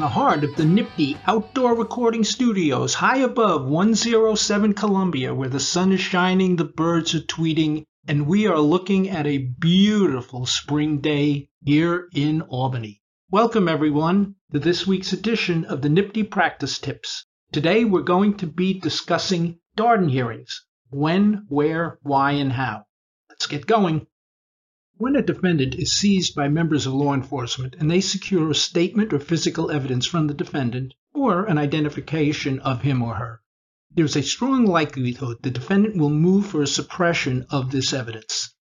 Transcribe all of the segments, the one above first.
the heart of the nifty outdoor recording studios high above 107 Columbia, where the sun is shining, the birds are tweeting, and we are looking at a beautiful spring day here in Albany. Welcome, everyone, to this week's edition of the Nifty Practice Tips. Today we're going to be discussing Darden hearings when, where, why, and how. Let's get going. When a defendant is seized by members of law enforcement and they secure a statement or physical evidence from the defendant or an identification of him or her, there is a strong likelihood the defendant will move for a suppression of this evidence.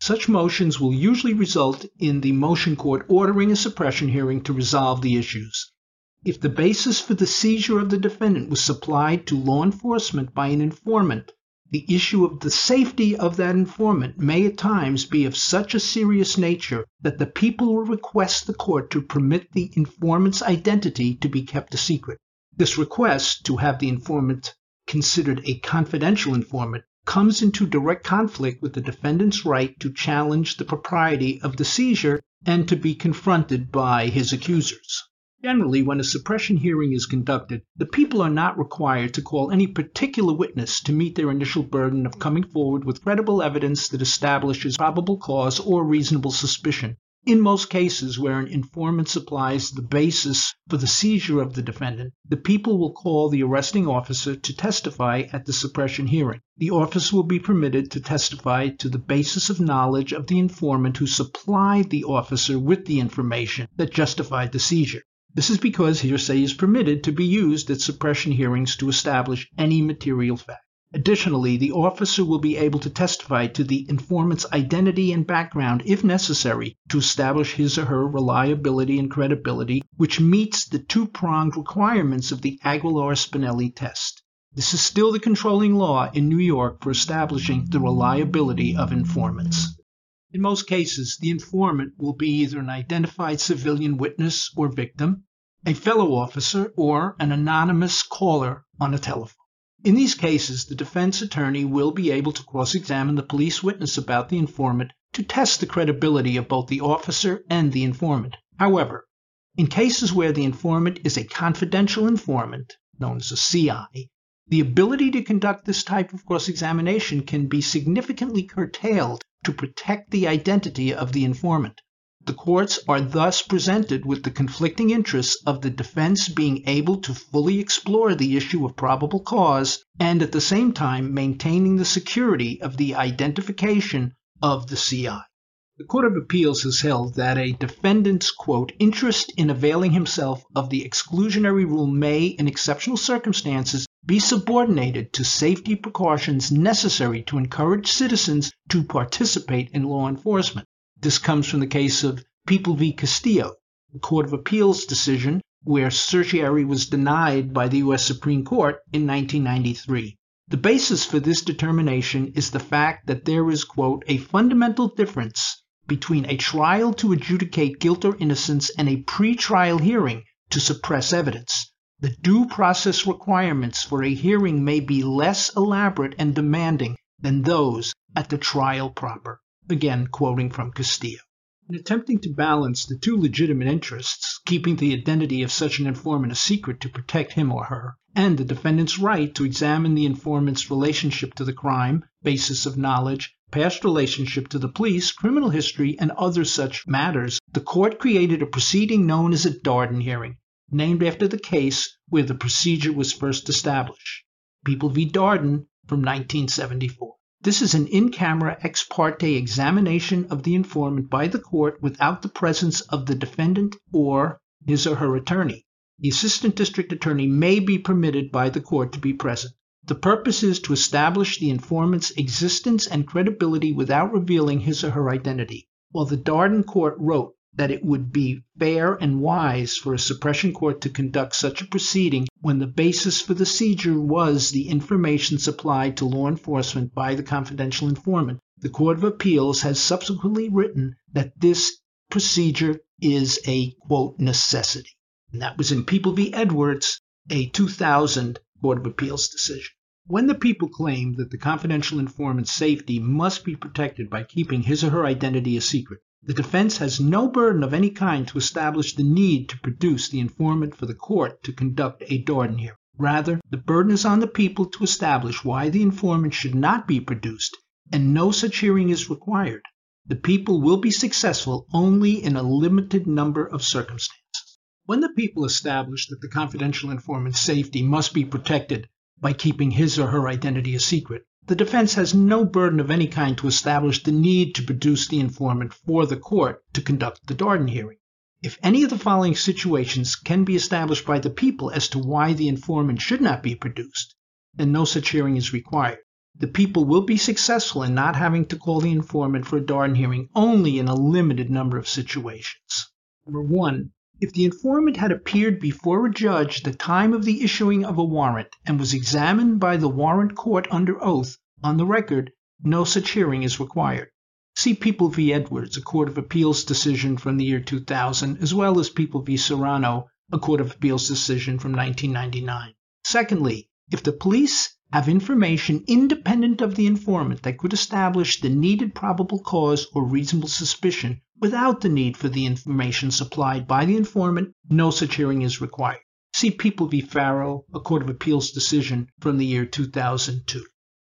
Such motions will usually result in the motion court ordering a suppression hearing to resolve the issues. If the basis for the seizure of the defendant was supplied to law enforcement by an informant, the issue of the safety of that informant may at times be of such a serious nature that the people will request the court to permit the informant's identity to be kept a secret. This request to have the informant considered a confidential informant comes into direct conflict with the defendant's right to challenge the propriety of the seizure and to be confronted by his accusers. Generally, when a suppression hearing is conducted, the people are not required to call any particular witness to meet their initial burden of coming forward with credible evidence that establishes probable cause or reasonable suspicion. In most cases where an informant supplies the basis for the seizure of the defendant, the people will call the arresting officer to testify at the suppression hearing. The officer will be permitted to testify to the basis of knowledge of the informant who supplied the officer with the information that justified the seizure. This is because hearsay is permitted to be used at suppression hearings to establish any material fact. Additionally, the officer will be able to testify to the informant's identity and background if necessary to establish his or her reliability and credibility, which meets the two pronged requirements of the Aguilar Spinelli test. This is still the controlling law in New York for establishing the reliability of informants. In most cases, the informant will be either an identified civilian witness or victim, a fellow officer, or an anonymous caller on a telephone. In these cases, the defense attorney will be able to cross examine the police witness about the informant to test the credibility of both the officer and the informant. However, in cases where the informant is a confidential informant, known as a CI, the ability to conduct this type of cross examination can be significantly curtailed to protect the identity of the informant. The courts are thus presented with the conflicting interests of the defense being able to fully explore the issue of probable cause and at the same time maintaining the security of the identification of the CI. The Court of Appeals has held that a defendant's quote interest in availing himself of the exclusionary rule may, in exceptional circumstances, be subordinated to safety precautions necessary to encourage citizens to participate in law enforcement. This comes from the case of People v. Castillo, the Court of Appeals decision where certiorari was denied by the U.S. Supreme Court in 1993. The basis for this determination is the fact that there is, quote, a fundamental difference between a trial to adjudicate guilt or innocence and a pre-trial hearing to suppress evidence. The due process requirements for a hearing may be less elaborate and demanding than those at the trial proper. Again, quoting from Castillo. In attempting to balance the two legitimate interests, keeping the identity of such an informant a secret to protect him or her, and the defendant's right to examine the informant's relationship to the crime, basis of knowledge, past relationship to the police, criminal history, and other such matters, the court created a proceeding known as a Darden hearing, named after the case where the procedure was first established. People v. Darden from 1974. This is an in camera ex parte examination of the informant by the court without the presence of the defendant or his or her attorney. The assistant district attorney may be permitted by the court to be present. The purpose is to establish the informant's existence and credibility without revealing his or her identity. While the Darden court wrote that it would be fair and wise for a suppression court to conduct such a proceeding when the basis for the seizure was the information supplied to law enforcement by the confidential informant. The Court of Appeals has subsequently written that this procedure is a quote necessity. And that was in People v. Edwards, a 2000 Court of Appeals decision. When the people claim that the confidential informant's safety must be protected by keeping his or her identity a secret, The defense has no burden of any kind to establish the need to produce the informant for the court to conduct a Darden hearing. Rather, the burden is on the people to establish why the informant should not be produced, and no such hearing is required. The people will be successful only in a limited number of circumstances. When the people establish that the confidential informant's safety must be protected by keeping his or her identity a secret, the defense has no burden of any kind to establish the need to produce the informant for the court to conduct the Darden hearing. If any of the following situations can be established by the people as to why the informant should not be produced, then no such hearing is required. The people will be successful in not having to call the informant for a Darden hearing only in a limited number of situations. Number one, if the informant had appeared before a judge the time of the issuing of a warrant and was examined by the warrant court under oath on the record, no such hearing is required. See People v. Edwards, a Court of Appeals decision from the year 2000, as well as People v. Serrano, a Court of Appeals decision from 1999. Secondly, if the police have information independent of the informant that could establish the needed probable cause or reasonable suspicion without the need for the information supplied by the informant, no such hearing is required. See People v. Farrow, a Court of Appeals decision from the year 2002.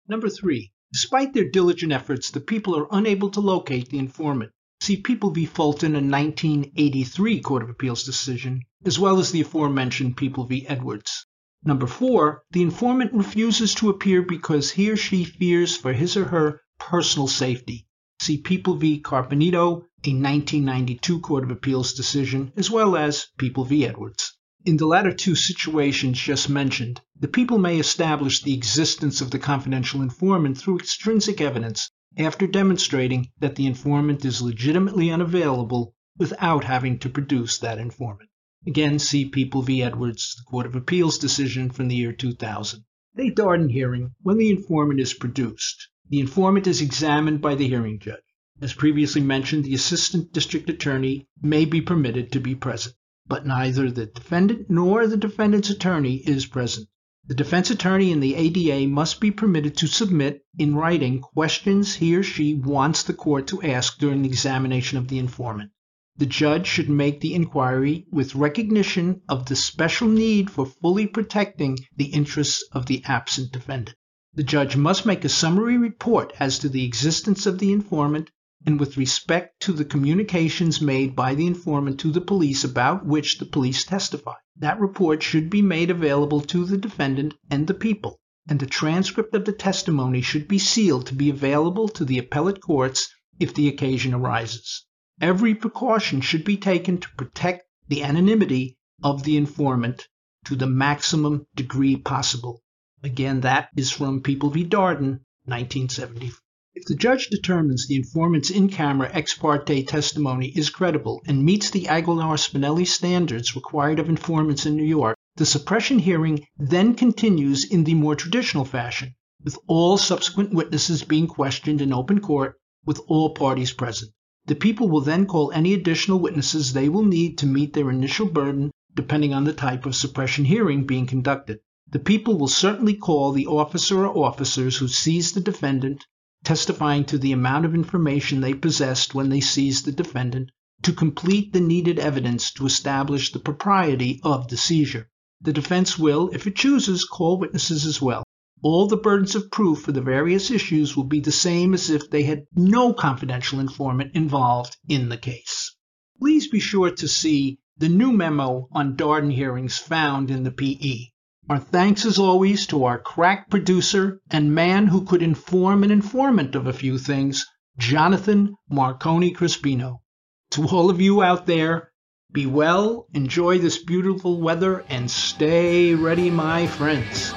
Number three, Despite their diligent efforts, the people are unable to locate the informant. See People v. Fulton, a 1983 Court of Appeals decision, as well as the aforementioned People v. Edwards. Number four, the informant refuses to appear because he or she fears for his or her personal safety. See People v. Carpenito, a 1992 Court of Appeals decision, as well as People v. Edwards. In the latter two situations just mentioned, the people may establish the existence of the confidential informant through extrinsic evidence after demonstrating that the informant is legitimately unavailable without having to produce that informant. Again, see People v. Edwards, the Court of Appeals decision from the year 2000. At a Darden hearing, when the informant is produced, the informant is examined by the hearing judge. As previously mentioned, the assistant district attorney may be permitted to be present but neither the defendant nor the defendant's attorney is present. The defense attorney and the ADA must be permitted to submit in writing questions he or she wants the court to ask during the examination of the informant. The judge should make the inquiry with recognition of the special need for fully protecting the interests of the absent defendant. The judge must make a summary report as to the existence of the informant and with respect to the communications made by the informant to the police about which the police testify. That report should be made available to the defendant and the people, and a transcript of the testimony should be sealed to be available to the appellate courts if the occasion arises. Every precaution should be taken to protect the anonymity of the informant to the maximum degree possible. Again, that is from People v. Darden, 1974. If the judge determines the informant's in camera ex parte testimony is credible and meets the Aguilar Spinelli standards required of informants in New York, the suppression hearing then continues in the more traditional fashion, with all subsequent witnesses being questioned in open court with all parties present. The people will then call any additional witnesses they will need to meet their initial burden, depending on the type of suppression hearing being conducted. The people will certainly call the officer or officers who seized the defendant testifying to the amount of information they possessed when they seized the defendant, to complete the needed evidence to establish the propriety of the seizure. The defense will, if it chooses, call witnesses as well. All the burdens of proof for the various issues will be the same as if they had no confidential informant involved in the case. Please be sure to see the new memo on Darden hearings found in the PE. Our thanks as always to our crack producer and man who could inform an informant of a few things, Jonathan Marconi Crispino. To all of you out there, be well, enjoy this beautiful weather, and stay ready, my friends.